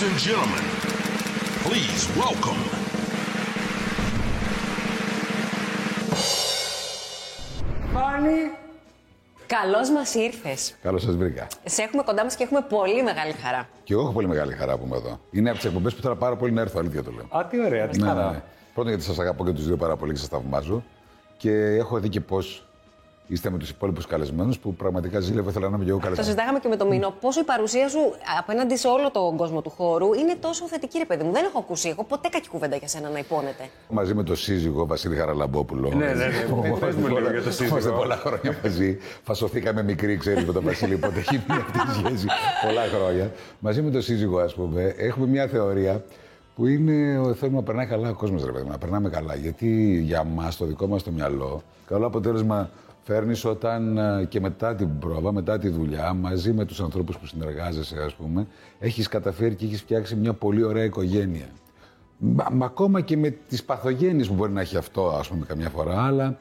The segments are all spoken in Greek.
Ladies and gentlemen, please welcome. Φάνη. Καλώς μας ήρθες. Καλώς σας βρήκα. Σε έχουμε κοντά μας και έχουμε πολύ μεγάλη χαρά. Και εγώ έχω πολύ μεγάλη χαρά που είμαι εδώ. Είναι από τις εκπομπές που θέλω πάρα πολύ να έρθω, αλήθεια το λέω. Α, τι ωραία, τι Ναι, χαρά. ναι. Πρώτον, γιατί σας αγαπώ και τους δύο πάρα πολύ και σας θαυμάζω. Και έχω δει και πώς είστε με τους υπόλοιπους καλεσμένους που πραγματικά ζήλευε, ήθελα να είμαι και εγώ Το καλεσμένος. συζητάγαμε και με τον Μίνο. Πόσο η παρουσία σου απέναντι σε όλο τον κόσμο του χώρου είναι τόσο θετική, ρε παιδί μου. Δεν έχω ακούσει εγώ ποτέ κακή κουβέντα για σένα να υπόνεται. Μαζί με τον σύζυγο Βασίλη Χαραλαμπόπουλο. Ναι, ναι, ναι. Πες μου λίγο για τον σύζυγο. Είμαστε πολλά χρόνια μαζί. Φασωθήκαμε μικροί, ξέρεις με τον Βασίλη, οπότε έχει μείνει αυτή η σχέση πολλά χρόνια. Μαζί με τον σύζυγο, ας πούμε, έχουμε μια θεωρία που είναι ο θέλουμε να περνάει καλά ο κόσμος, ρε παιδί μου, να περνάμε καλά. Γιατί για μας, το δικό μας το μυαλό, καλό αποτέλεσμα φέρνεις όταν ε, και μετά την πρόβα, μετά τη δουλειά, μαζί με τους ανθρώπους που συνεργάζεσαι, ας πούμε, έχεις καταφέρει και έχεις φτιάξει μια πολύ ωραία οικογένεια. Μα, μα ακόμα και με τις παθογένειες που μπορεί να έχει αυτό, ας πούμε, καμιά φορά, αλλά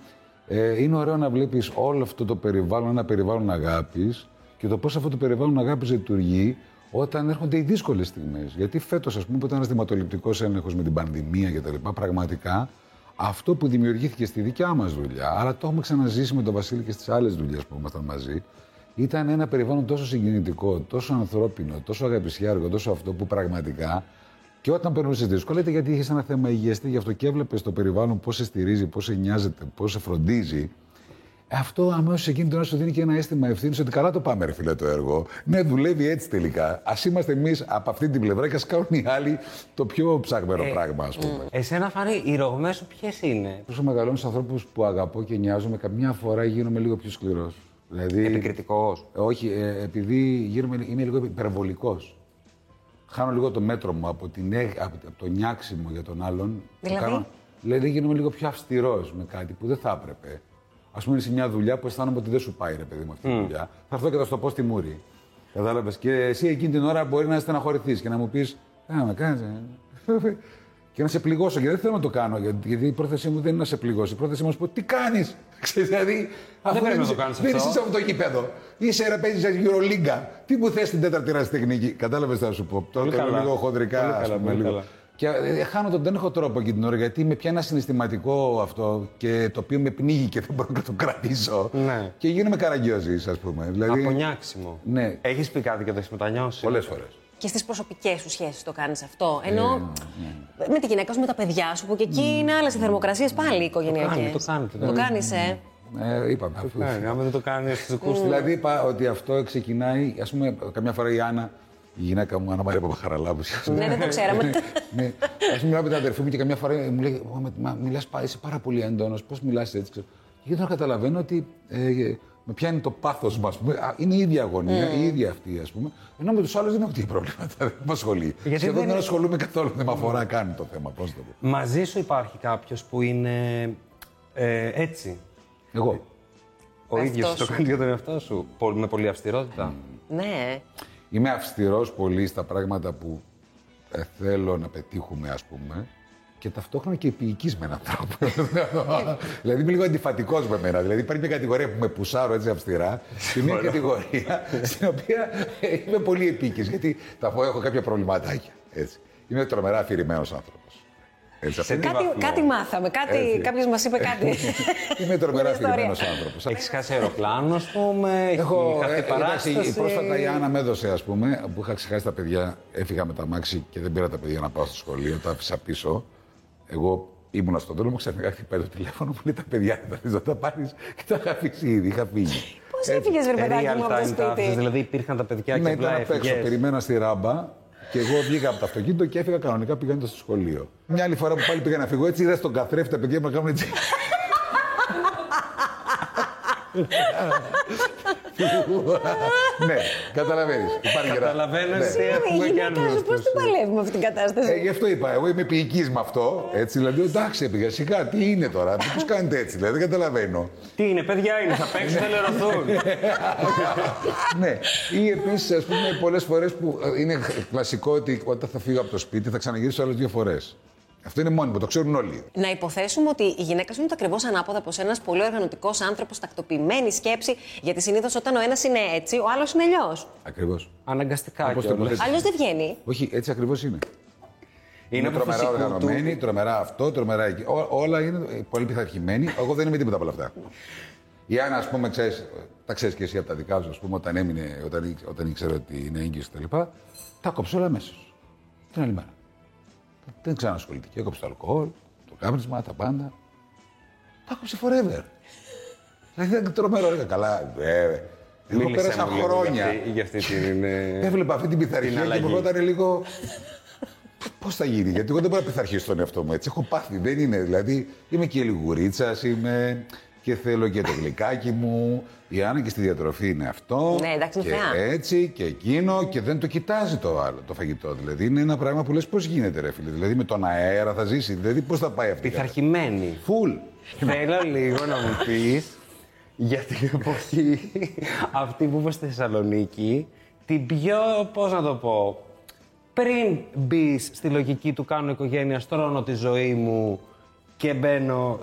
ε, είναι ωραίο να βλέπεις όλο αυτό το περιβάλλον, ένα περιβάλλον αγάπης και το πώς αυτό το περιβάλλον αγάπης λειτουργεί όταν έρχονται οι δύσκολες στιγμές. Γιατί φέτος, ας πούμε, που ήταν ένας δημοτοληπτικός έλεγχος με την πανδημία και τα λοιπά, πραγματικά αυτό που δημιουργήθηκε στη δικιά μας δουλειά, αλλά το έχουμε ξαναζήσει με τον Βασίλη και στις άλλες δουλειές που ήμασταν μαζί, ήταν ένα περιβάλλον τόσο συγκινητικό, τόσο ανθρώπινο, τόσο αγαπησιάρικο, τόσο αυτό που πραγματικά και όταν περνούσε δύσκολα, είτε γιατί είχες ένα θέμα υγείας, είτε γι' αυτό και έβλεπες το περιβάλλον πώς σε στηρίζει, πώς σε νοιάζεται, πώς σε φροντίζει. Αυτό αμέσω εκείνη την ώρα σου δίνει και ένα αίσθημα ευθύνης ότι καλά το πάμε, ρε φίλε, το έργο. Ναι, δουλεύει έτσι τελικά. Α είμαστε εμείς από αυτή την πλευρά και ας κάνουν οι άλλοι το πιο ψαγμένο πράγμα, ας πούμε. Εσένα, Φάνη, οι ρογμές σου ποιες είναι; Όσο μεγαλώνω στους ανθρώπους που αγαπώ και νοιάζομαι, καμιά φορά γίνομαι λίγο πιο σκληρός. Δηλαδή, Επικριτικός. όχι, ε, επειδή γίνομαι, είμαι λίγο υπερβολικός. Χάνω λίγο το μέτρο μου από, την, έγ- από, από το νιάξιμο για τον άλλον. Το Δηλαδή; δηλαδή γίνομαι λίγο πιο αυστηρός με κάτι που δεν θα έπρεπε. Α πούμε, είναι σε μια δουλειά που αισθάνομαι ότι δεν σου πάει, ρε παιδί μου, αυτή η δουλειά. Θα έρθω και θα στο πω στη μούρη. Κατάλαβες. Και εσύ εκείνη την ώρα μπορεί να στεναχωρηθείς και να μου πεις: Α, με κάνεις. Και να σε πληγώσω, γιατί δεν θέλω να το κάνω. Γιατί, γιατί η πρόθεσή μου δεν είναι να σε πληγώσω. Η πρόθεσή μου είναι να σου πω τι κάνεις. Δηλαδή, αφού πρέπει να είσαι- το κάνεις δεν αυτό. είσαι σε αυτό το γήπεδο. Είσαι ρε, παίζεις σε Euroliga. Τι μου θες την τέταρτη ρασιτεχνική. Κατάλαβες τι να σου πω. Το Πολύ λέω καλά. λίγο χοντρικά. Πολύ ας καλά, πούμε, πολύ λίγο. καλά. Και ε, χάνω τον, δεν έχω τρόπο εκεί την ώρα γιατί με πιάνει ένα συναισθηματικό αυτό και το οποίο με πνίγει και δεν μπορώ να το κρατήσω. Ναι. Και γίνομαι καραγκιόζης, ας πούμε. Δηλαδή, Από νιάξιμο. Ναι. Έχεις πει κάτι και το έχεις μετανιώσει; Πολλές φορές. Και στις προσωπικές σου σχέσεις το κάνεις αυτό; Ενώ με τη γυναίκα σου, με τα παιδιά σου, που και εκεί είναι άλλες οι θερμοκρασίες πάλι οικογενειακές. κάνει, το κάνει, το Το κάνει. κάνεις, ε; Ε, είπαμε. αφού- Ναι, άμα δεν το κάνεις στου δικού του. Δηλαδή είπα ότι αυτό ξεκινάει, ας πούμε, καμιά φορά η Άννα, η γυναίκα μου, Άννα Μαρία Παπαχαραλάμπου. Ναι, δεν το ξέραμε. ναι. Α πούμε, μιλάω με την αδερφή μου και καμιά φορά μου λέει: «Ω, με- μα, μιλάς, πα- είσαι πάρα πολύ έντονος, πώς μιλάς έτσι. Ξέρω. Και τώρα καταλαβαίνω ότι ε, με πιάνει το πάθος μα. Είναι η ίδια αγωνία, η ίδια αυτή, ας πούμε. Ενώ με τους άλλους δεν έχω τέτοια προβλήματα. Δεν με απασχολεί. Γιατί Σχεδόν δεν δεν είναι- ασχολούμαι καθόλου. Δεν με αφορά καν το θέμα. Πώς το πω. Μαζί σου υπάρχει κάποιος που είναι ε, έτσι; Εγώ. Ο Εαυτός ίδιο το σου. κάνει για τον εαυτό σου. Πο- Με πολλή αυστηρότητα; ναι. Είμαι αυστηρός πολύ στα πράγματα που ε, θέλω να πετύχουμε, ας πούμε, και ταυτόχρονα και επίοικης με έναν τρόπο. δηλαδή είμαι λίγο αντιφατικός με μένα. Δηλαδή υπάρχει μια κατηγορία που με πουσάρω έτσι αυστηρά και μια κατηγορία στην οποία ε, είμαι πολύ επίκης, γιατί θα πω έχω κάποια προβληματάκια. Έτσι. Είμαι τρομερά αφηρημένος άνθρωπος. Έτσι, αυτό είναι- Κάτι, βαθμό. κάτι μάθαμε. Κάτι, Έτσι. κάποιος μας είπε κάτι. Είμαι τρομερά Μια ιστορία. αφηρημένος άνθρωπος. Έχεις χάσει αεροπλάνο, ας πούμε. Έχω, έχει χαθεί ε, εντάξει, παράσταση. πρόσφατα η Άννα με έδωσε, ας πούμε, που είχα ξεχάσει τα παιδιά. Έφυγα με τα μάξι και δεν πήρα τα παιδιά να πάω στο σχολείο. Τα άφησα πίσω. Εγώ ήμουνα στον δρόμο, ξαφνικά χτυπάει το τηλέφωνο που λέει τα παιδιά δεν θα τα πάρεις και τα είχα αφήσει ήδη. Είχα φύγει. Πώς έφυγες, βρε παιδάκι Real μου, από το time τα άφησες, σπίτι. δηλαδή υπήρχαν τα παιδιά και Ναι, απλά ήταν απ' έξω. έφυγες. Περιμένα στη ράμπα και εγώ βγήκα από το αυτοκίνητο και έφυγα κανονικά πηγαίνοντας στο σχολείο. Μια άλλη φορά που πάλι πήγα να φύγω έτσι, είδα στον καθρέφτη τα παιδιά μου να κάνουν έτσι. ναι, καταλαβαίνεις. Υπάρχει ένα- Καταλαβαίνω Ναι. εσύ Συγγνώμη, η έχουμε και γυναίκας άλλους σου πώ την τους. παλεύει με αυτή την κατάσταση; Ε, γι' αυτό είπα, εγώ είμαι ποιητή με αυτό. Έτσι, δηλαδή, εντάξει, έπηγα σιγά, τι είναι τώρα, πώ κάνετε έτσι, δηλαδή, δεν καταλαβαίνω. Τι είναι, παιδιά είναι, θα παίξουν, θα λερωθούν. ναι, ή επίσης, ας πούμε, πολλές φορές που ε, είναι κλασικό ότι όταν θα φύγω από το σπίτι θα ξαναγυρίσω άλλες δύο φορές. Αυτό είναι μόνιμο, το ξέρουν όλοι. Να υποθέσουμε ότι η γυναίκα σου είναι το ακριβώς ανάποδα από ένα πολύ οργανωτικός άνθρωπος, τακτοποιημένη σκέψη. Γιατί συνήθως όταν ο ένας είναι έτσι, ο άλλος είναι αλλιώς. Ακριβώς. Αναγκαστικά Όπως το κιόλας. λες. Αλλιώς δεν βγαίνει. Όχι, έτσι ακριβώς είναι. Είναι, από τρομερά φυσικού του. οργανωμένοι, τρομερά αυτό, τρομερά εκεί. Ό, όλα είναι πολύ πειθαρχημένοι. Εγώ δεν είμαι τίποτα από όλα αυτά. Η Άννα, ας πούμε, ξέρεις, τα ξέρεις και εσύ από τα δικά σου, ας πούμε, όταν έμεινε, όταν, ή- όταν ήξερε ότι είναι έγκυος κτλ. Τα κόψε όλα αμέσως. Την άλλη μέρα. Δεν ξανασχολείται. Και έκοψε το αλκοόλ, το κάπνισμα, τα πάντα. Τα κόψε forever. Δηλαδή δεν τρομερό, ρε, καλά, βέβαια. Εγώ Μίλησέ πέρασα μου λίγο χρόνια. Για αυτή, για αυτή την... ε, Έβλεπα αυτή την πειθαρχία και αλλαγή. μου ερχόταν λίγο. Πώς θα γίνει, Γιατί εγώ δεν μπορώ να πειθαρχήσω τον εαυτό μου έτσι. Έχω πάθει, δεν είναι. Δηλαδή είμαι και λιγουρίτσα, είμαι και θέλω και το γλυκάκι μου. Η Άννα και στη διατροφή είναι αυτό. Ναι, εντάξει, είναι και θεά. έτσι και εκείνο και δεν το κοιτάζει το άλλο το φαγητό. Δηλαδή είναι ένα πράγμα που λες πώς γίνεται, ρε φίλε; Δηλαδή με τον αέρα θα ζήσει. Δηλαδή πώς θα πάει αυτή. η κατάσταση; Πειθαρχημένη. Φουλ. Θέλω λίγο να μου πεις για την εποχή αυτή που είπες στη Θεσσαλονίκη, την πιο, πώς να το πω, πριν μπεις στη λογική του κάνω οικογένεια, στρώνω τη ζωή μου και μπαίνω...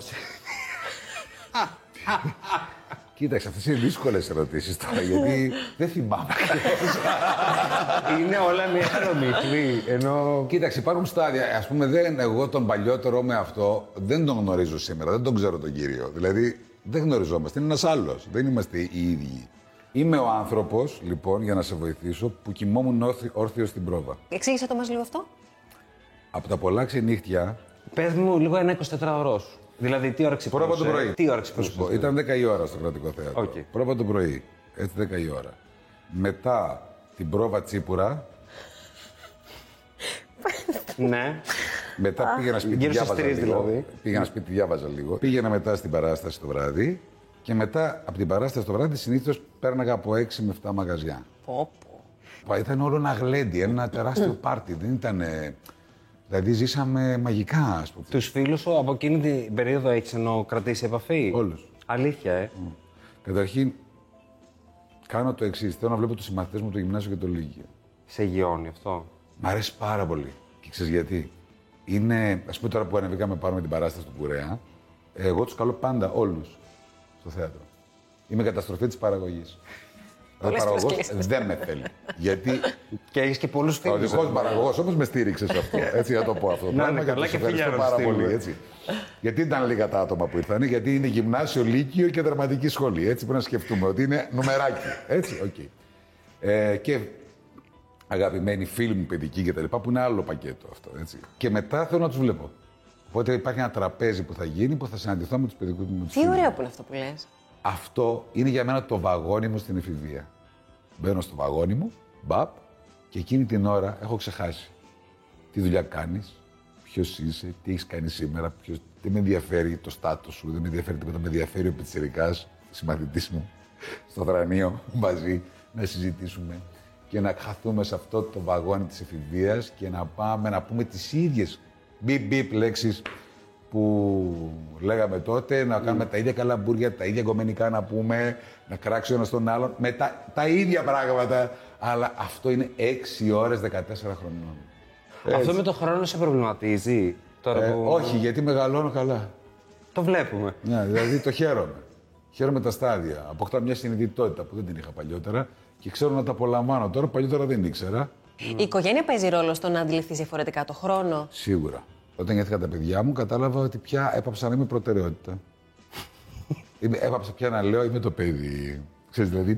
σε- Κοίταξε, αυτές είναι δύσκολες ερωτήσεις τώρα γιατί δεν θυμάμαι. Είναι όλα μια χαρομυθλή, ενώ... Κοίταξε, υπάρχουν στάδια. Α πούμε, δεν, εγώ τον παλιότερο με αυτό δεν τον γνωρίζω σήμερα. Δεν τον ξέρω τον κύριο. Δηλαδή, δεν γνωριζόμαστε. Είναι ένας άλλος. Δεν είμαστε οι ίδιοι. Είμαι ο άνθρωπος, λοιπόν, για να σε βοηθήσω, που κοιμόμουν όρθι- όρθιος στην πρόβα. Εξήγησε το μας λίγο αυτό. Από τα πολλά ξενύχτια, Πες μου λίγο ένα 24ωρο σου. Δηλαδή, τι ώρα ξυπνούσε; πρόβα το πρωί. Τι ώρα Θα σου πω, ξυπνούσε. Ήταν 10 η ώρα στο κρατικό θέατρο. Οκ. Πρόβα το πρωί. Έτσι 10 η ώρα. Μετά την πρόβα τσίπουρα. Ναι. Μετά πήγαινα σπίτι, Γύρω στις διάβαζα τρεις λίγο. δηλαδή. Πήγαινα σπίτι, διάβαζα λίγο. Πήγαινα μετά στην παράσταση το βράδυ. Και μετά από την παράσταση το βράδυ συνήθως πέρναγα από 6 με 7 μαγαζιά. Πω, πω. Πα, Ήταν όλο ένα γλέντι, ένα τεράστιο πάρτι. Δεν ήταν. Δηλαδή ζήσαμε μαγικά, ας πούμε. Τους φίλους σου από εκείνη την περίοδο έχεις ενώ κρατήσει επαφή; Όλους. Αλήθεια, ε. Καταρχήν, κάνω το εξής. Θέλω να βλέπω τους συμμαθητές μου το γυμνάσιο και το Λύκειο. Σε γιώνει αυτό; Μ' αρέσει πάρα πολύ. Και ξέρεις γιατί; Είναι, ας πούμε τώρα που ανεβήκαμε πάνω με την παράσταση του Κουρέα, εγώ τους καλώ πάντα όλους στο θέατρο. Είμαι καταστροφή της παραγωγής. Ο Πολλές παραγωγό προσκλήσεις. δεν με θέλει. Γιατί Και έχεις και πολλούς ο φίλους. δικός παραγωγός όμως με στήριξε σε αυτό. Έτσι να το πω αυτό. το Να πράγμα είναι καλά και και τους ευχαριστώ φιλιά να πάρα στείλουμε. πολύ. Έτσι. γιατί ήταν λίγα τα άτομα που ήρθαν, γιατί είναι γυμνάσιο, λύκειο και δραματική σχολή. Έτσι πρέπει να σκεφτούμε ότι είναι νουμεράκι. Έτσι, οκ. Ε, και αγαπημένοι φίλοι μου παιδικοί και τα λοιπά, που είναι άλλο πακέτο αυτό. Έτσι. Και μετά θέλω να τους βλέπω. Οπότε υπάρχει ένα τραπέζι που θα γίνει που θα συναντηθώ με τους παιδικούς μου. με τους Τι φίλους μου. ωραίο που είναι αυτό που λες. Αυτό είναι για μένα το βαγόνι μου στην εφηβεία. Μπαίνω στο βαγόνι μου, μπαπ, και εκείνη την ώρα έχω ξεχάσει τι δουλειά κάνεις, ποιος είσαι, τι έχεις κάνει σήμερα, ποιος... δεν με ενδιαφέρει το στάτο σου, δεν με ενδιαφέρει τίποτα. Με ενδιαφέρει ο πιτσερικά, συμμαθητής μου, στο δρανείο μαζί, να συζητήσουμε και να χαθούμε σε αυτό το βαγόνι της εφηβείας και να πάμε να πούμε τις ίδιες μπιπ μπιπ λέξεις που λέγαμε τότε, να κάνουμε τα ίδια καλαμπούρια, τα ίδια γκομενικά να πούμε, να κράξει ο ένας τον άλλον, με τα, τα ίδια πράγματα. Αλλά αυτό είναι 6 ώρες 14 χρονών. Αυτό με το χρόνο σε προβληματίζει. Τώρα Ε, που... όχι, γιατί μεγαλώνω καλά. Το βλέπουμε. Ναι, δηλαδή το χαίρομαι. Χαίρομαι τα στάδια. Αποκτά μια συνειδητότητα που δεν την είχα παλιότερα και ξέρω να τα απολαμβάνω. Τώρα παλιότερα δεν ήξερα. Η οικογένεια παίζει ρόλο στο να αντιληφθείς διαφορετικά το χρόνο; Σίγουρα. Όταν γεννήθηκαν τα παιδιά μου, κατάλαβα ότι πια έπαψα να είμαι προτεραιότητα. Είμαι- έπαψα πια να λέω είμαι το παιδί. Ξέρεις, δηλαδή,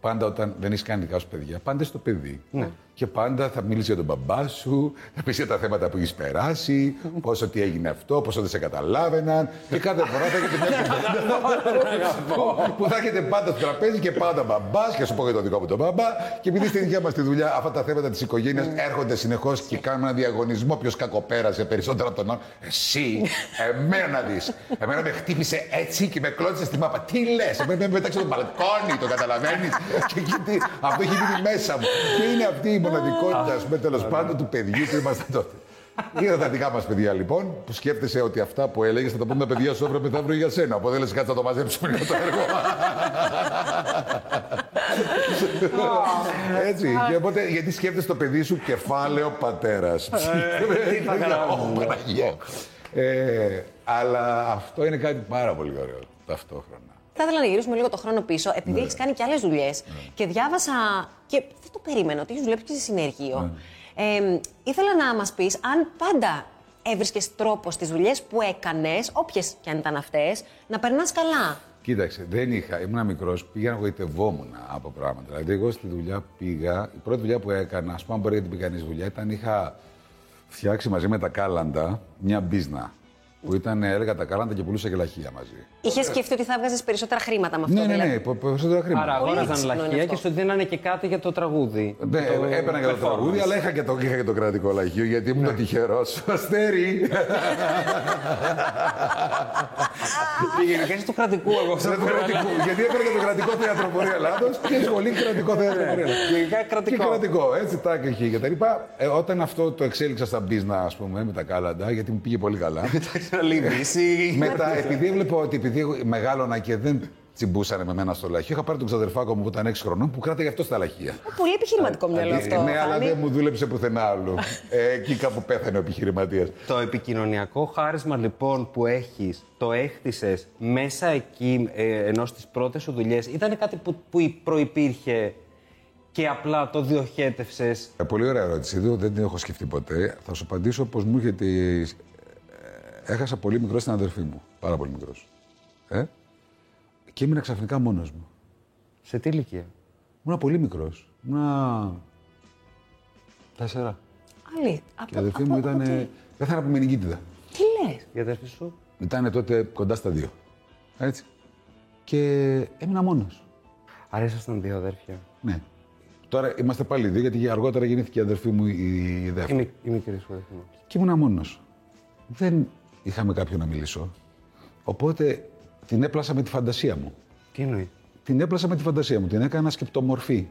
πάντα όταν δεν έχει κάνει δικά σου παιδιά, πάντα είσαι το παιδί. Και πάντα θα μιλήσεις για τον μπαμπά σου, θα πεις για τα θέματα που έχεις περάσει, πόσο τι έγινε αυτό, πόσο δεν σε καταλάβαιναν. Και κάθε φορά θα έχετε μια κουβέντα που- που θα έχετε πάντα στο τραπέζι και πάντα μπαμπάς, και θα σου πω για τον δικό μου τον μπαμπά. Και επειδή στη δικιά μας τη δουλειά αυτά τα θέματα της οικογένειας έρχονται συνεχώς και κάνουμε ένα διαγωνισμό ποιος κακοπέρασε περισσότερο από τον άλλο. Εσύ, εμένα να δεις. Εμένα με χτύπησε έτσι και με κλώτησε στη μάπα. Τι λες, εμένα με πέταξε το μπαλκόνι, το καταλαβαίνεις; και εκεί τι- αυτό έχει μείνει μέσα μου. Και είναι αυτή η μοναδικότητα, α πούμε, τέλο πάντων του παιδιού που ήμασταν τότε. Είδα τα δικά μας παιδιά λοιπόν, που σκέφτεσαι ότι αυτά που έλεγες θα τα πούμε τα παιδιά σου αύριο μεθαύριο για σένα. Οπότε λες, κάτσε να το μαζέψουμε για το έργο. Έτσι. και οπότε, γιατί σκέφτεσαι το παιδί σου κεφάλαιο πατέρας. τι θα γράψουμε. Παναγία. Ε, αλλά αυτό είναι κάτι πάρα πολύ ωραίο ταυτόχρονα. Θα ήθελα να γυρίσουμε λίγο το χρόνο πίσω, επειδή Ναι. έχεις κάνει και άλλες δουλειές. Και διάβασα. και δεν το περίμενα ότι έχεις δουλέψει και σε συνεργείο. Ναι. Ε, ήθελα να μας πεις αν πάντα έβρισκες τρόπος στις δουλειές που έκανες, όποιες και αν ήταν αυτές, να περνάς καλά. Κοίταξε, δεν είχα. Ήμουν μικρός, πήγα να γοητευόμουν από πράγματα. Δηλαδή, εγώ στη δουλειά πήγα. Η πρώτη δουλειά που έκανα, ας πούμε, αν μπορεί να την πει κανείς δουλειά, ήταν είχα φτιάξει μαζί με τα κάλαντα μια μπίζνα. Που ήταν, έλεγα τα κάλαντα και πουλούσα και λαχεία μαζί. Είχες σκεφτεί ότι θα βγάζεις περισσότερα χρήματα με αυτό. Ναι, ναι, δηλαδή; ναι, πο- περισσότερα χρήματα. Άρα Πολύ αγόραζαν έξυπνο είναι λαχεία αυτό. και σου δίνανε και κάτι για το τραγούδι. Ναι, Το έπαιρνα για το performance. τραγούδι, αλλά είχα και το, είχα και το κρατικό λαχείο γιατί ήμουν τυχερός. Αστέρι! Και γενικά είσαι του κρατικού εγώ. Στο κρατικό, γιατί έπαιρνα και το κρατικό θέατρο Πορεία Ελλάδος και σχολή κρατικό θέατρο Πορεία Ελλάδος. Γενικά Και κρατικό. κρατικό, έτσι, τάκ εκεί και τα λοιπά. Ε, όταν αυτό το εξέλιξα στα μπίζνα, ας πούμε, με τα κάλαντα, γιατί μου πήγε πολύ καλά. Ξαναλύμβηση. Μετά, επειδή έβλεπα ότι επειδή εγώ μεγάλωνα και δεν τσιμπούσανε με μένα στο λαχείο, είχα πάρει τον ξαδερφάκο μου που ήταν 6 χρονών που κράταγε αυτό στα λαχεία. Πολύ επιχειρηματικό μυαλό αυτό. ναι, αλλά Φάνη. δεν μου δούλεψε πουθενά άλλου. ε, εκεί κάπου πέθανε ο επιχειρηματίας. Το επικοινωνιακό χάρισμα λοιπόν που έχεις, το έχτισες μέσα εκεί, ε, ενώ στις πρώτες σου δουλειές, ήταν κάτι που, που προϋπήρχε και απλά το διοχέτευσες; Ε, πολύ ωραία ερώτηση. Δεν, δεν την έχω σκεφτεί ποτέ. Θα σου απαντήσω πω μου είχε. τη- ε, έχασα πολύ μικρός την αδερφή μου. Πάρα πολύ μικρός. Ε; Και ήμουν ξαφνικά μόνος μου. Σε τι ηλικία; Ήμουν πολύ μικρός. Ήμουν. Τέσσερα. Αλήθεια. Και η αδερφή μου ήταν. Πέθανε από μενικίτιδα. Τι λες; Η αδέρφη σου; Ήταν τότε κοντά στα δύο. Έτσι. Και έμεινα μόνος. Άρα ήσασταν δύο αδέρφια. Ναι. Τώρα είμαστε πάλι δύο, γιατί αργότερα γεννήθηκε η αδερφή μου η η δεύτερη. Η, μικ- η μικρή σου αδέρφη μου. Και ήμουν μόνος. Δεν είχαμε κάποιον να μιλήσω. Οπότε την έπλασα με τη φαντασία μου. Τι εννοεί; Την έπλασα με τη φαντασία μου. Την έκανα σκεπτομορφή.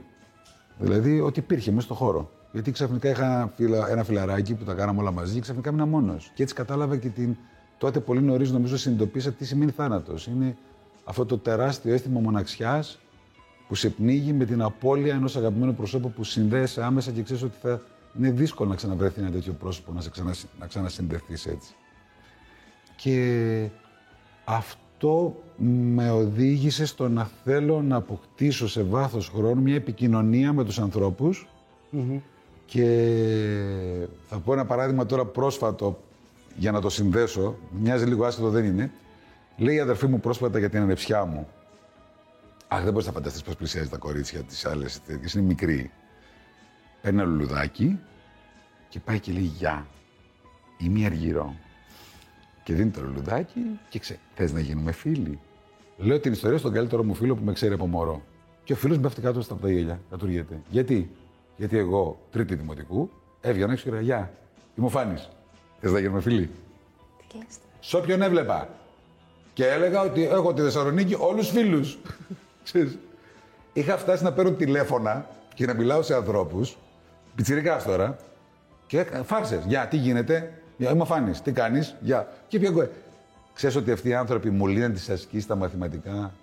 Δηλαδή ότι υπήρχε μέσα στο χώρο. Γιατί ξαφνικά είχα ένα, φιλα, ένα φιλαράκι που τα κάναμε όλα μαζί και ξαφνικά ήμουν μόνος. Και έτσι κατάλαβα και την. Τότε πολύ νωρίς νομίζω συνειδητοποίησα τι σημαίνει θάνατος. Είναι αυτό το τεράστιο αίσθημα μοναξιάς που σε πνίγει με την απώλεια ενός αγαπημένου προσώπου που συνδέεσαι άμεσα και ξέρεις ότι θα είναι δύσκολο να ξαναβρεθεί ένα τέτοιο πρόσωπο να, σε ξανα, να ξανασυνδεθείς έτσι. Και αυτό με οδήγησε στο να θέλω να αποκτήσω σε βάθος χρόνου μια επικοινωνία με τους ανθρωπους και θα πω ένα παράδειγμα τώρα πρόσφατο για να το συνδέσω, μοιάζει λίγο άσχετο δεν είναι. Λέει η αδερφή μου πρόσφατα για την ανεψιά μου. Αχ, δεν μπορείς να φανταστείς πώς πλησιάζει τα κορίτσια της άλλη τέτοιες. Είναι μικρή. Παίρνει ένα λουλουδάκι και πάει και λέει Γεια. Είμαι αργυρό. Και δίνει το λουλουδάκι και ξέρει, θες να γίνουμε φίλοι; Λέω την ιστορία στον καλύτερο μου φίλο που με ξέρει από μωρό. Και ο φίλος μου πέφτει κάτω στα από τα γέλια, κατουργείται. Γιατί; Γιατί εγώ, τρίτη δημοτικού, έβγαινα έξω και έλεγα Γεια. Τι μου φάνεις; Θες να γίνουμε φίλοι; Τι λες. Σε όποιον έβλεπα. Και έλεγα ότι έχω τη Θεσσαλονίκη όλους φίλους. Είχα φτάσει να παίρνω τηλέφωνα και να μιλάω σε ανθρώπους, πιτσιρικάς τώρα, και φάρσες. Γεια, τι γίνεται; Γεια, είμαι ο Φάνης, τι κάνεις; Γεια. Και ποιο Ξέρεις ότι αυτοί οι άνθρωποι μου λύναν τις ασκήσεις στα μαθηματικά,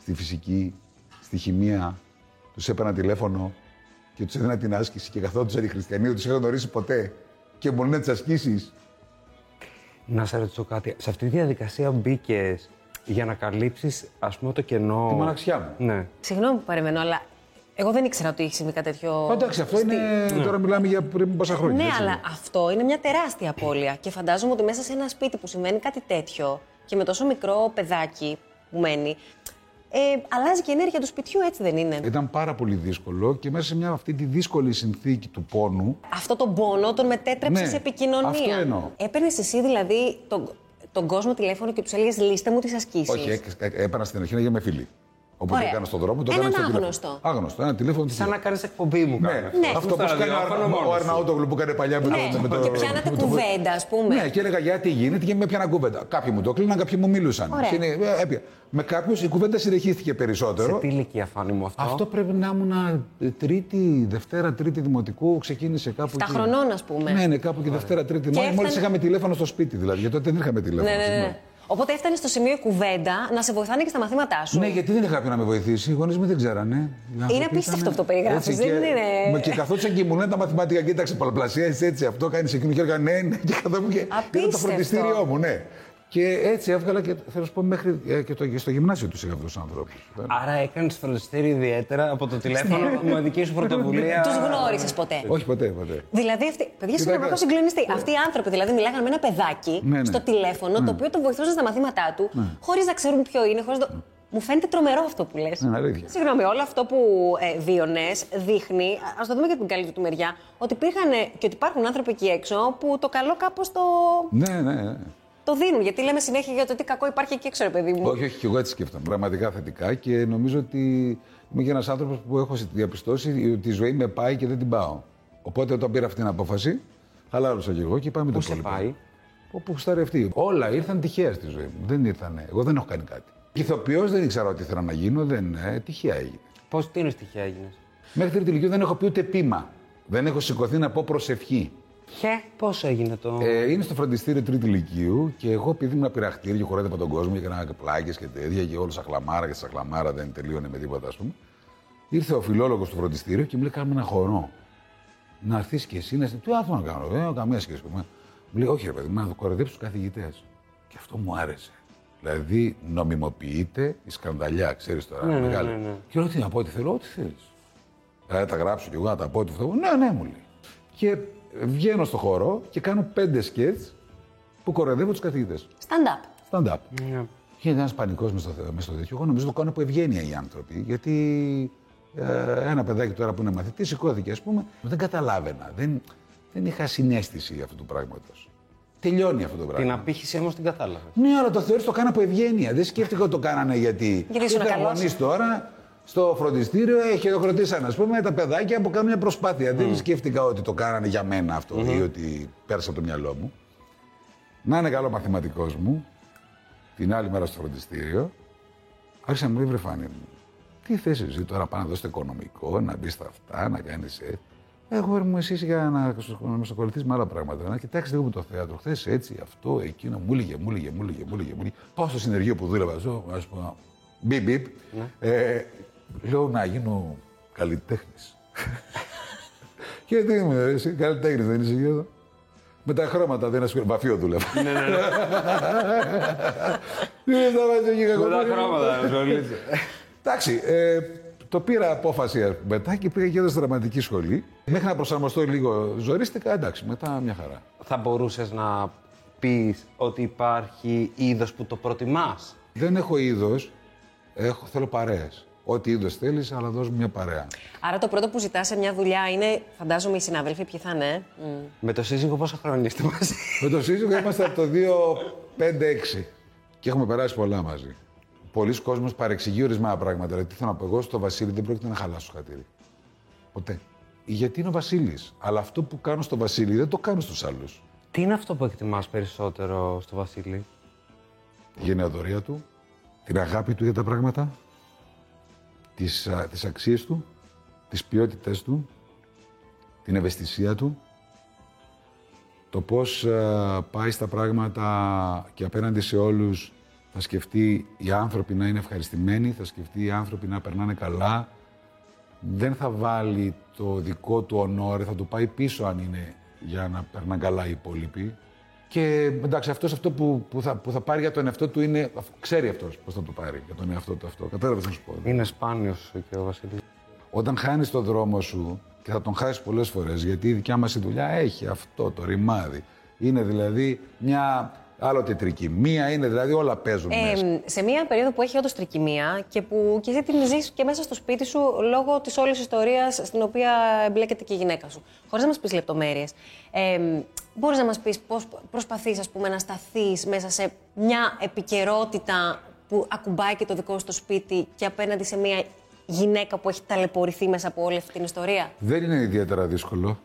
στη φυσική, στη χημεία. Τους έπαιρνα τηλέφωνο και τους έδινα την άσκηση και καθόντουσαν οι χριστιανοί, δεν τους είχα γνωρίσει ποτέ. Και μου λύναν τις ασκήσεις. Να σε ρωτήσω κάτι. Σε αυτή τη διαδικασία μπήκες για να καλύψεις, ας πούμε, το κενό. Τη μοναξιά μου. Ναι. Συγγνώμη που παρεμβαίνω, αλλά εγώ δεν ήξερα ότι είχε συμβεί κάτι τέτοιο. Εντάξει, αυτό είναι. Τώρα μιλάμε για πριν πόσα χρόνια. Ναι, έτσι. αλλά αυτό είναι μια τεράστια απώλεια. Και φαντάζομαι ότι μέσα σε ένα σπίτι που συμβαίνει κάτι τέτοιο και με τόσο μικρό παιδάκι που μένει, ε, αλλάζει και η ενέργεια του σπιτιού, έτσι δεν είναι; Ήταν πάρα πολύ δύσκολο και μέσα σε μια αυτή τη δύσκολη συνθήκη του πόνου. Αυτό τον πόνο τον μετέτρεψε Ναι, σε επικοινωνία. αυτό εννοώ. Έπαιρνες εσύ δηλαδή τον, τον κόσμο τηλέφωνο και τους έλεγες λύστε μου τις ασκήσεις. Όχι, έ- έ- έπαιρνα στην αρχή να γίνουμε φίλοι. Όποτε Ωραία. έκανα στον δρόμο, το Έναν έκανα στο τηλέφωνο. άγνωστο. Άγνωστο, ένα τηλέφωνο. του Σαν να κάνεις εκπομπή μου, Ναι, κάνει. Ναι. αυτό που Στα κάνει ο ραδιόφωνο Αρνα- μόνος ο σου. Αρναούτογλου που κάνει παλιά με το. Ναι, με το- και πιάνατε με το- κουβέντα, ας πούμε. Ναι, και έλεγα γιατί γίνεται και με πιάνα κουβέντα. Κάποιοι μου το κλείναν, κάποιοι μου μιλούσαν. Ωραία. Και είναι- ε, έπια. Με κάποιους η κουβέντα συνεχίστηκε Σε περισσότερο. τι ηλικία φάνη μου αυτό; Αυτό πρέπει να ήμουν ε, τρίτη, Δευτέρα, Τρίτη Δημοτικού. Ξεκίνησε κάπου. Τα εκεί. χρονών, ας πούμε. Ναι, ναι, κάπου και Δευτέρα, Τρίτη. Και Μόλις έφτανε- είχαμε τηλέφωνο στο σπίτι, δηλαδή. Γιατί τότε δεν είχαμε τηλέφωνο. Ναι, ναι, ναι. συγγνώμη. Οπότε έφτανε στο σημείο η κουβέντα να σε βοηθάνε και στα μαθήματά σου. Ναι, γιατί δεν είχα κάποιον να με βοηθήσει. Οι γονείς μου δεν ξέρανε. Οι άνθρωποι απίστευτο ήταν- αυτό που περιγράφεις, Έτσι, δεν και- είναι- Μα Και καθόντουσαν και μου λένε τα μαθηματικά. Κοίταξε, πολλαπλασιάζει έτσι, αυτό κάνεις εκείνο. Και έλεγα ναι, ναι. Και καθόμουν και. Ήταν το Απίστευτο. φροντιστήριό μου, ναι. Και έτσι έβγαλα και θέλω να σου πω μέχρι ε, και, το, και στο γυμνάσιο τους είχα αυτούς τους ανθρώπους. Άρα έκανες φροντιστήριο ιδιαίτερα από το τηλέφωνο με δική σου πρωτοβουλία. Τους γνώρισες ποτέ; Όχι ποτέ, ποτέ. Δηλαδή, αυτοί, παιδιά, Κοίτα, συγγνώμη, έχω κα- συγκλονιστεί. Αυτοί οι άνθρωποι δηλαδή μιλάγανε με ένα παιδάκι Ναι, ναι. στο τηλέφωνο, το οποίο τον βοηθούσε στα μαθήματά του, χωρίς να ξέρουν ποιο είναι. Χωρίς το... Μου φαίνεται τρομερό αυτό που λες. Είναι αλήθεια. Συγγνώμη, όλο αυτό που ε, βίωνες δείχνει, ας το δούμε και την καλύτερη του μεριά, ότι υπήρχαν ε, και ότι υπάρχουν άνθρωποι εκεί έξω που το καλό κάπως το, Ναι, ναι, ναι. Το δίνουν. Γιατί λέμε συνέχεια για το τι κακό υπάρχει εκεί έξω, ρε παιδί μου. Όχι, όχι, και εγώ έτσι σκέφτομαι. Πραγματικά θετικά και νομίζω ότι είμαι και ένας άνθρωπος που έχω διαπιστώσει ότι η ζωή με πάει και δεν την πάω. Οπότε όταν πήρα αυτή την απόφαση, χαλάρωσα κι εγώ και πάμε το Πού σε υπόλοιπο. πάει; Όπου γουστάρει αυτή. Όλα ήρθαν τυχαία στη ζωή μου. Δεν ήρθαν. Εγώ δεν έχω κάνει κάτι. Ηθοποιός δεν ήξερα τι ήθελα να γίνω, δεν. Ε, τυχαία έγινε. Πώς τι είναι στοιχεία έγινες; Μέχρι τρίτη ηλικία δεν έχω πει ούτε πείμα. Δεν έχω σηκωθεί να πω προσευχή. Και πώς έγινε το. Ε, είναι στο φροντιστήριο τρίτη ηλικίου και εγώ επειδή ήμουν πειραχτήρι και χωρέτε από τον κόσμο και έκανα πλάκε και τέτοια και όλο σαχλαμάρα και σαχλαμάρα δεν τελείωνε με τίποτα, ας πούμε. Ήρθε ο φιλόλογος του φροντιστήριου και μου λέει: Κάνουμε ένα χορό. Να έρθεις και εσύ να. Τι άθρο να κάνω, δεν έχω καμίας σχέση. Μου λέει: Όχι, ρε παιδί, μου, να το κοροϊδέψει τους καθηγητές. Και αυτό μου άρεσε. Δηλαδή, νομιμοποιείται η σκανδαλιά, ξέρεις τώρα. Ναι, ναι, μεγάλη. ναι, ναι. Και λέω: Τι να πω, ό,τι θέλω, ό,τι θέλεις. Θα τα γράψω κι εγώ, να τα πω, ό,τι αυτό. Ναι, ναι, μου λέει. Και βγαίνω στο χώρο και κάνω πέντε σκέτς που κοροϊδεύω τους καθηγητές. Stand up. Stand up. Ναι. Γίνεται ένας πανικός μες στο, μες στο τέτοιο. Εγώ νομίζω το κάνω από ευγένεια οι άνθρωποι. Γιατί ε, ένα παιδάκι τώρα που είναι μαθητής σηκώθηκε, ας πούμε, δεν καταλάβαινα. Δεν, δεν είχα συνέστηση αυτού του πράγματος. Τελειώνει αυτό το πράγμα. Την απήχηση όμως την κατάλαβες. Ναι, αλλά το θεωρείς το κάνω από ευγένεια. Δεν σκέφτηκα ότι το κάνανε γιατί. Γιατί ήσουν Ήρθαν καλός. γονείς τώρα στο φροντιστήριο, ε, χειροκροτήσαν ας πούμε τα παιδάκια που κάνουν μια προσπάθεια. Δεν σκέφτηκα ότι το κάνανε για μένα αυτό ή ότι πέρασε από το μυαλό μου. Να είναι καλό μαθηματικός μου, την άλλη μέρα στο φροντιστήριο, άρχισε να μου λέει βρε Φάνη μου, τι θες εσύ τώρα πάνω να δώσεις το οικονομικό, να μπεις στα αυτά, να κάνεις έτσι. Εγώ ρε μου εσύ για να, να με ασχοληθεί με άλλα πράγματα. Να κοιτάξεις λίγο το θέατρο. Χθες έτσι, αυτό, εκείνο, μου έλεγε, μου έλεγε, μου έλεγε, μου έλεγε. μου έλεγε. Πάω στο συνεργείο που δούλευα, ζω, ας πούμε, μπιπ, μπιπ. Ε, λέω να γίνω καλλιτέχνης. και τι μου λέει, εσύ καλλιτέχνης δεν είσαι εδώ. Με τα χρώματα δεν ασχολούμαι. Βαφείο δούλευα. Ναι, ναι, ναι. Δεν σταματήσω εκεί Με τα κακομοίρη. χρώματα, ασχολείσαι. Εντάξει, ε, το πήρα απόφαση ας πούμε, μετά και πήγα και εδώ στη δραματική σχολή. Μέχρι να προσαρμοστώ λίγο ζορίστηκα, εντάξει, μετά μια χαρά. Θα μπορούσες να πεις ότι υπάρχει είδος που το προτιμάς; Δεν έχω είδος, έχω, θέλω παρέες. Ό,τι είδος θέλεις, αλλά δώσ' μου μια παρέα. Άρα το πρώτο που ζητάς σε μια δουλειά είναι, φαντάζομαι, οι συνάδελφοι ποιοι θα είναι. Μμ. Με το σύζυγο πόσα χρόνια είστε μαζί; Με το σύζυγο είμαστε από το 2-5-6 και έχουμε περάσει πολλά μαζί. Πολλοί κόσμος παρεξηγεί ορισμένα πράγματα. Δηλαδή, τι θέλω να πω, εγώ στο Βασίλη δεν πρόκειται να χαλάσω χατήρι. Ποτέ. Γιατί είναι ο Βασίλης; Αλλά αυτό που κάνω στο Βασίλη δεν το κάνω στους άλλους. Τι είναι αυτό που εκτιμάς περισσότερο στο Βασίλη; Η γενεοδορία του, την αγάπη του για τα πράγματα, τις, α, τις αξίες του, τις ποιότητες του, την ευαισθησία του, το πώς α, πάει στα πράγματα και απέναντι σε όλους θα σκεφτεί οι άνθρωποι να είναι ευχαριστημένοι, θα σκεφτεί οι άνθρωποι να περνάνε καλά, δεν θα βάλει το δικό του ονόρε, θα το πάει πίσω αν είναι για να περνάνε καλά οι υπόλοιποι. Και εντάξει, αυτός αυτό που, που, θα, που θα πάρει για τον εαυτό του είναι. ξέρει αυτός πώς θα το πάρει για τον εαυτό του αυτό. Κατάλαβες να σου πω. Είναι σπάνιος και ο Βασίλης. Όταν χάνεις τον δρόμο σου και θα τον χάσεις πολλές φορές, γιατί η δικιά μας η δουλειά έχει αυτό το ρημάδι. Είναι δηλαδή μια άλλοτε τρικυμία, είναι δηλαδή όλα παίζουν μέσα. Ε, σε μια περίοδο που έχει όντως τρικυμία και που και εσύ την ζεις και μέσα στο σπίτι σου λόγω της όλης ιστορίας στην οποία εμπλέκεται και η γυναίκα σου. Χωρίς να μας πεις λεπτομέρειες. Ε, Μπορείς να μας πεις πώς προσπαθείς να σταθείς μέσα σε μια επικαιρότητα που ακουμπάει και το δικό σου το σπίτι και απέναντι σε μια γυναίκα που έχει ταλαιπωρηθεί μέσα από όλη αυτή την ιστορία; Δεν είναι ιδιαίτερα δύσκολο,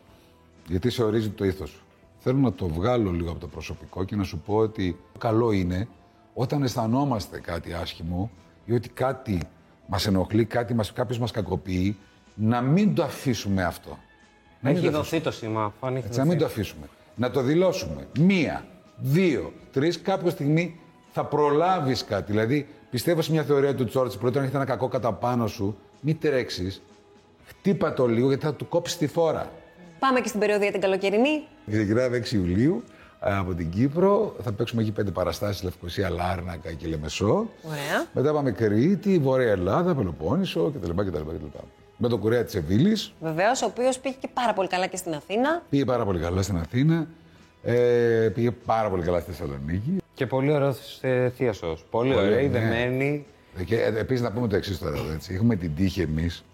γιατί σε ορίζει το ήθος σου. Θέλω να το βγάλω λίγο από το προσωπικό και να σου πω ότι καλό είναι όταν αισθανόμαστε κάτι άσχημο ή ότι κάτι μας ενοχλεί, κάτι μας, κάποιος μας κακοποιεί, να μην το αφήσουμε αυτό. Να μην Έχει το δοθεί το σήμα, φάνηκε. έτσι, να μην το αφήσουμε. Να το δηλώσουμε. Μία, δύο, τρεις, κάποια στιγμή θα προλάβεις κάτι. Δηλαδή, πιστεύω σε μια θεωρία του Τσόρτσι που λέει: Όταν έχετε ένα κακό κατά πάνω σου, μην τρέξεις. Χτύπα το λίγο γιατί θα του κόψεις τη φόρα. Πάμε και στην περιοδία την καλοκαιρινή. Ξεκινάμε 6 Ιουλίου ε, από την Κύπρο. Θα παίξουμε εκεί πέντε παραστάσεις Λευκοσία, Λάρνακα και Λεμεσό. Ωραία. Μετά πάμε Κρήτη, Βόρεια Ελλάδα, Πελοπόννησο κτλ. κτλ, κτλ. Με τον Κουρέα της Εβίλης. Βεβαίως, ο οποίος πήγε και πάρα πολύ καλά και στην Αθήνα. Πήγε πάρα πολύ καλά στην Αθήνα. Ε, πήγε πάρα πολύ καλά στη Θεσσαλονίκη. Και πολύ ωραίο ε, θείασο. Πολύ Πολύ, ωραία, ναι. δεμένη. Και ε, επίσης να πούμε το εξής τώρα. εδώ, Έτσι. Έχουμε την τύχη εμείς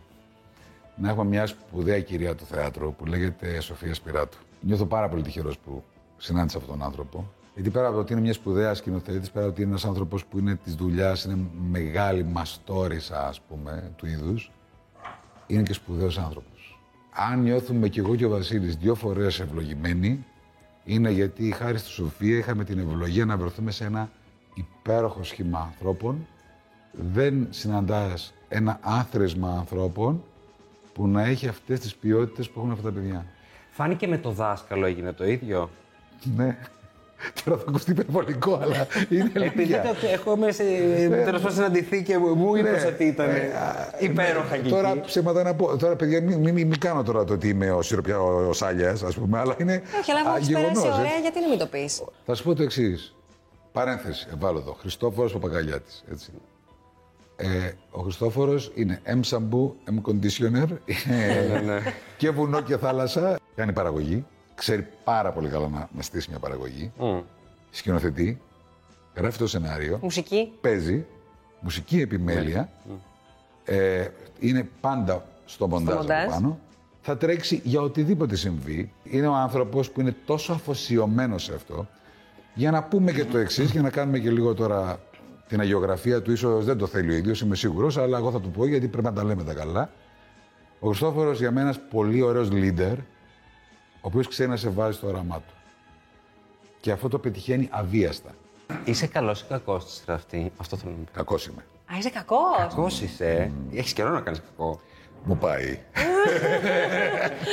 να έχουμε μια σπουδαία κυρία του θεάτρου που λέγεται Σοφία Σπυράτου. Νιώθω πάρα πολύ τυχερός που συνάντησα αυτόν τον άνθρωπο. Γιατί πέρα από το ότι είναι μια σπουδαία σκηνοθέτης, πέρα από ότι είναι ένας άνθρωπος που είναι της δουλειάς, είναι μεγάλη μαστόρισα, ας πούμε, του είδους, είναι και σπουδαίος άνθρωπος. Αν νιώθουμε κι εγώ και ο Βασίλης δύο φορές ευλογημένοι, είναι γιατί χάρη στη Σοφία είχαμε την ευλογία να βρεθούμε σε ένα υπέροχο σχήμα ανθρώπων. Δεν συναντάς ένα άθροισμα ανθρώπων που να έχει αυτές τις ποιότητες που έχουν αυτά τα παιδιά. Φάνηκε με το δάσκαλο έγινε το ίδιο. Ναι. Τώρα θα ακουστεί υπερβολικό, αλλά είναι Επειδή αλήθεια. το έχουμε σε, τέλος πάντων συναντηθεί και μου είπε Ναι. ότι ήταν Ε, υπέροχα εκεί. Τώρα ψέματα να πω. Τώρα, παιδιά, μην, μην, μην κάνω τώρα το ότι είμαι ο, σιροπια, ο, ο Σάλιας, ας πούμε, αλλά είναι Όχι, αλλά α, εγώ έχεις περάσει γεγονός, ωραία, έτσι. γιατί να μην το πεις; Θα σου πω το εξής. Παρένθεση, ευάλωτο. Χριστόφορος Παπαγαλιάτης, έτσι. Ε, ο Χριστόφορος είναι M σαμπού, M conditioner, ναι. και βουνό και θάλασσα. Κάνει παραγωγή. Ξέρει πάρα πολύ καλά να, να στήσει μια παραγωγή. Σκηνοθετεί. Γράφει το σενάριο. Μουσική. Παίζει. Μουσική επιμέλεια. Ε, είναι πάντα στο μοντάζ, μοντάζ. από πάνω. Θα τρέξει για οτιδήποτε συμβεί. Είναι ο άνθρωπος που είναι τόσο αφοσιωμένος σε αυτό. Για να πούμε και το εξής, για να κάνουμε και λίγο τώρα την αγιογραφία του, ίσως δεν το θέλει ο ίδιος, είμαι σίγουρος, αλλά εγώ θα του πω γιατί πρέπει να τα λέμε τα καλά. Ο Χριστόφορος για μένα είναι ένας πολύ ωραίος leader, ο οποίος ξέρει να σε βάζει στο όραμά του. Και αυτό το πετυχαίνει αβίαστα. Είσαι καλός ή κακός στη στραφτή. Αυτό θέλω να μου πεις. Κακός είμαι. Α, είσαι κακός. Κακός είσαι. Έχεις καιρό να κάνεις κακό. Μου πάει.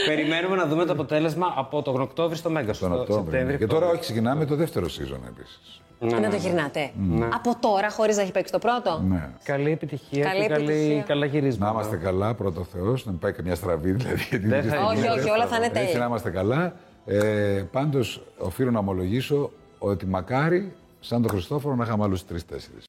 Περιμένουμε να δούμε το αποτέλεσμα από τον Οκτώβριο στο Μέγκα. Τον στο Οκτώβριο. Σεπτέμβριο, Και τώρα Οκτώβριο. όχι, ξεκινάμε το δεύτερο season επίσης. Να το γυρνάτε. Από τώρα, χωρίς να έχει παίξει το πρώτο. Ναι. Καλή επιτυχία Καλή και καλή, επιτυχία. καλά γυρίσματα. Να είμαστε καλά, πρώτο Θεός, να μην πάει καμιά στραβή δηλαδή. γιατί Δεν θα γίνεται. Όχι, όχι, όλα θα είναι Έτσι να τέλεια. είμαστε καλά. Ε, Πάντως, οφείλω να ομολογήσω ότι μακάρι, σαν τον Χριστόφορο, να είχαμε άλλους τρει-τέσσερι.